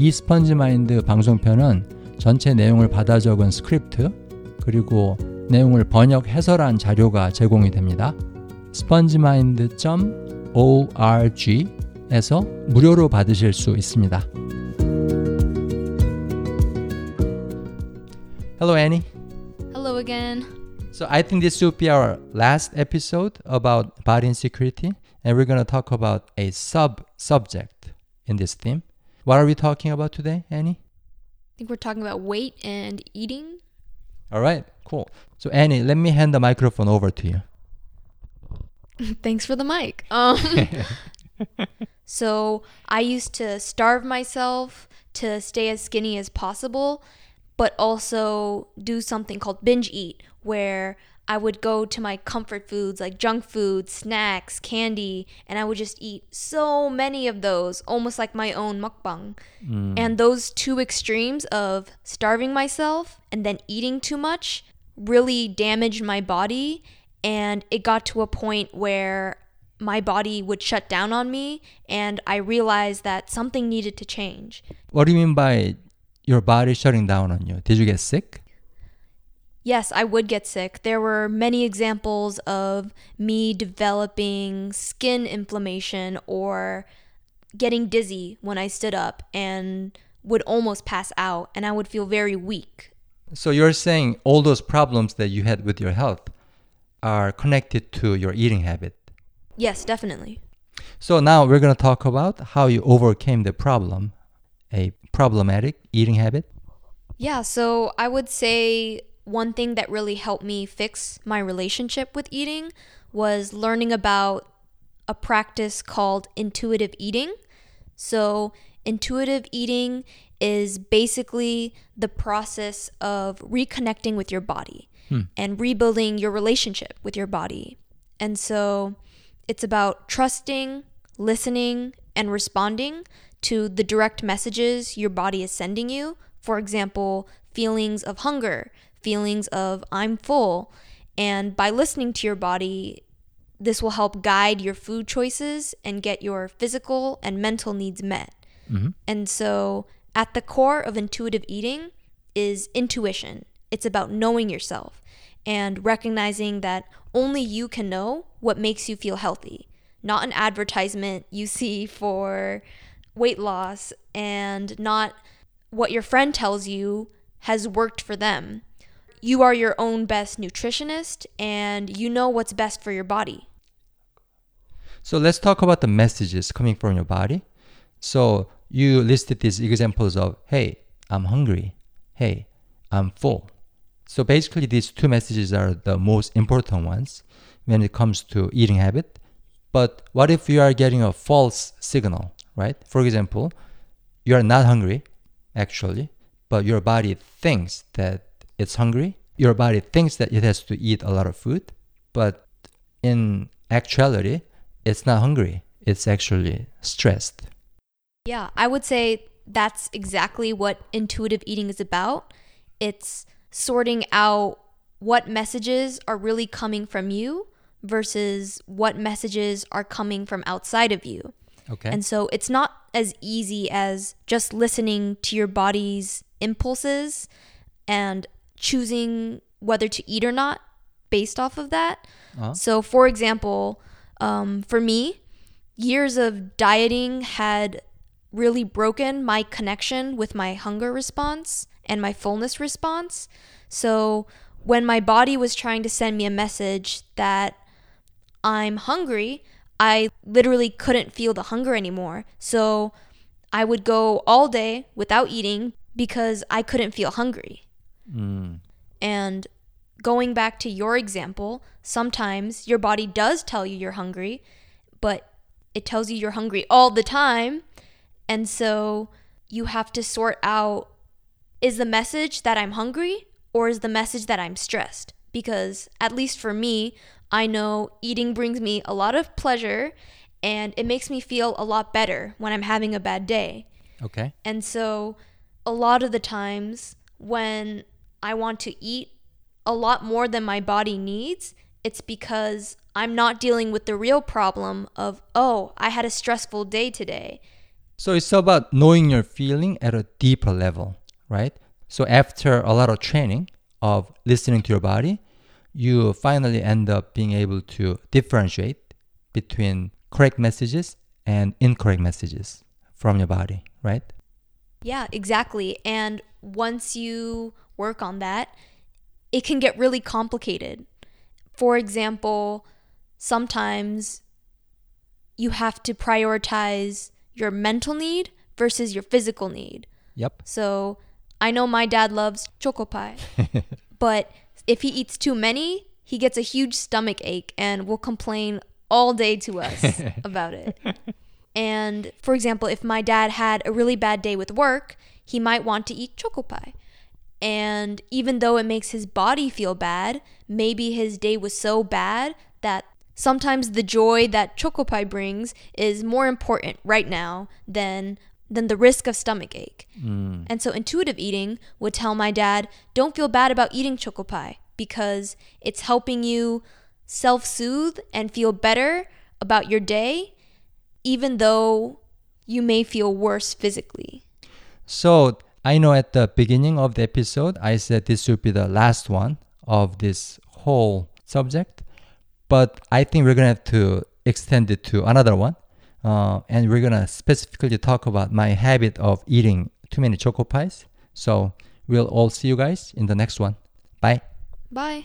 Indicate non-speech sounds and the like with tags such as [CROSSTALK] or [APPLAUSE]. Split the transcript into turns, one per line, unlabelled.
이 스펀지 마인드 방송편은 전체 내용을 받아 적은 스크립트 그리고 내용을 번역 해설한 자료가 제공이 됩니다. spongemind.org에서 무료로 받으실 수 있습니다. Hello Annie.
Hello again.
So I think this will be our last episode about body insecurity and we're going to talk about a sub subject in this theme. What are we talking about today, Annie?
I think we're talking about weight and eating.
All right, cool. So Annie, let me hand the microphone over to you. [LAUGHS]
Thanks for the mic. Um, [LAUGHS] so I used to starve myself to stay as skinny as possible, but also do something called binge eat, where I would go to my comfort foods like junk food, snacks, candy, and I would just eat so many of those, almost like my own mukbang.
Mm.
And those two extremes of starving myself and then eating too much really damaged my body. And it got to a point where my body would shut down on me, and I realized that something needed to change.
What do you mean by your body shutting down on you? Did you get sick?
Yes, I would get sick. There were many examples of me developing skin inflammation or getting dizzy when I stood up and would almost pass out, and I would feel very weak.
So you're saying all those problems that you had with your health are connected to your eating habit.
Yes, definitely.
So now we're going to talk about how you overcame the problem, a problematic eating habit.
Yeah, so I would say one thing that really helped me fix my relationship with eating was learning about a practice called intuitive eating. So, intuitive eating is basically the process of reconnecting with your body hmm. and rebuilding your relationship with your body. And so, it's about trusting, listening, and responding to the direct messages your body is sending you. For example, feelings of hunger, feelings of I'm full. And by listening to your body, this will help guide your food choices and get your physical and mental needs met. Mm-hmm. And so, at the core of intuitive eating is intuition. It's about knowing yourself and recognizing that only you can know what makes you feel healthy, not an advertisement you see for weight loss and not what your friend tells you has worked for them. You are your own best nutritionist and you know what's best for your body.
So let's talk about the messages coming from your body. So you listed these examples of, hey, I'm hungry. Hey, I'm full. So basically, these two messages are the most important ones when it comes to eating habit. But what if you are getting a false signal, right? For example, you are not hungry, actually, but your body thinks that it's hungry. Your body thinks that it has to eat a lot of food, but in actuality, it's not hungry. It's actually stressed.
Yeah, I would say that's exactly what intuitive eating is about. It's sorting out what messages are really coming from you versus what messages are coming from outside of you.
Okay.
And so it's not as easy as just listening to your body's impulses and choosing whether to eat or not based off of that.
Uh-huh.
So, for example, um, for me, years of dieting had really broken my connection with my hunger response and my fullness response. So, when my body was trying to send me a message that I'm hungry, I literally couldn't feel the hunger anymore. So, I would go all day without eating because I couldn't feel hungry.
Mm.
And going back to your example, sometimes your body does tell you you're hungry, but it tells you you're hungry all the time. And so you have to sort out is the message that I'm hungry or is the message that I'm stressed? Because, at least for me, I know eating brings me a lot of pleasure and it makes me feel a lot better when I'm having a bad day.
Okay.
And so, a lot of the times when I want to eat a lot more than my body needs, it's because I'm not dealing with the real problem of, oh, I had a stressful day today.
So it's about knowing your feeling at a deeper level, right? So after a lot of training of listening to your body, you finally end up being able to differentiate between correct messages and incorrect messages from your body, right?
Yeah, exactly. And once you work on that, it can get really complicated. For example, sometimes you have to prioritize your mental need versus your physical need.
Yep.
So I know my dad loves choco pie, [LAUGHS] but if he eats too many, he gets a huge stomach ache and will complain all day to us [LAUGHS] about it. And for example, if my dad had a really bad day with work, he might want to eat choco pie. And even though it makes his body feel bad, maybe his day was so bad that sometimes the joy that choco pie brings is more important right now than than the risk of stomach ache.
Mm.
And so intuitive eating would tell my dad, don't feel bad about eating choco pie because it's helping you self-soothe and feel better about your day even though you may feel worse physically.
So I know at the beginning of the episode, I said this would be the last one of this whole subject, but I think we're gonna have to extend it to another one, uh, and we're gonna specifically talk about my habit of eating too many choco pies. So we'll all see you guys in the next one. Bye.
Bye.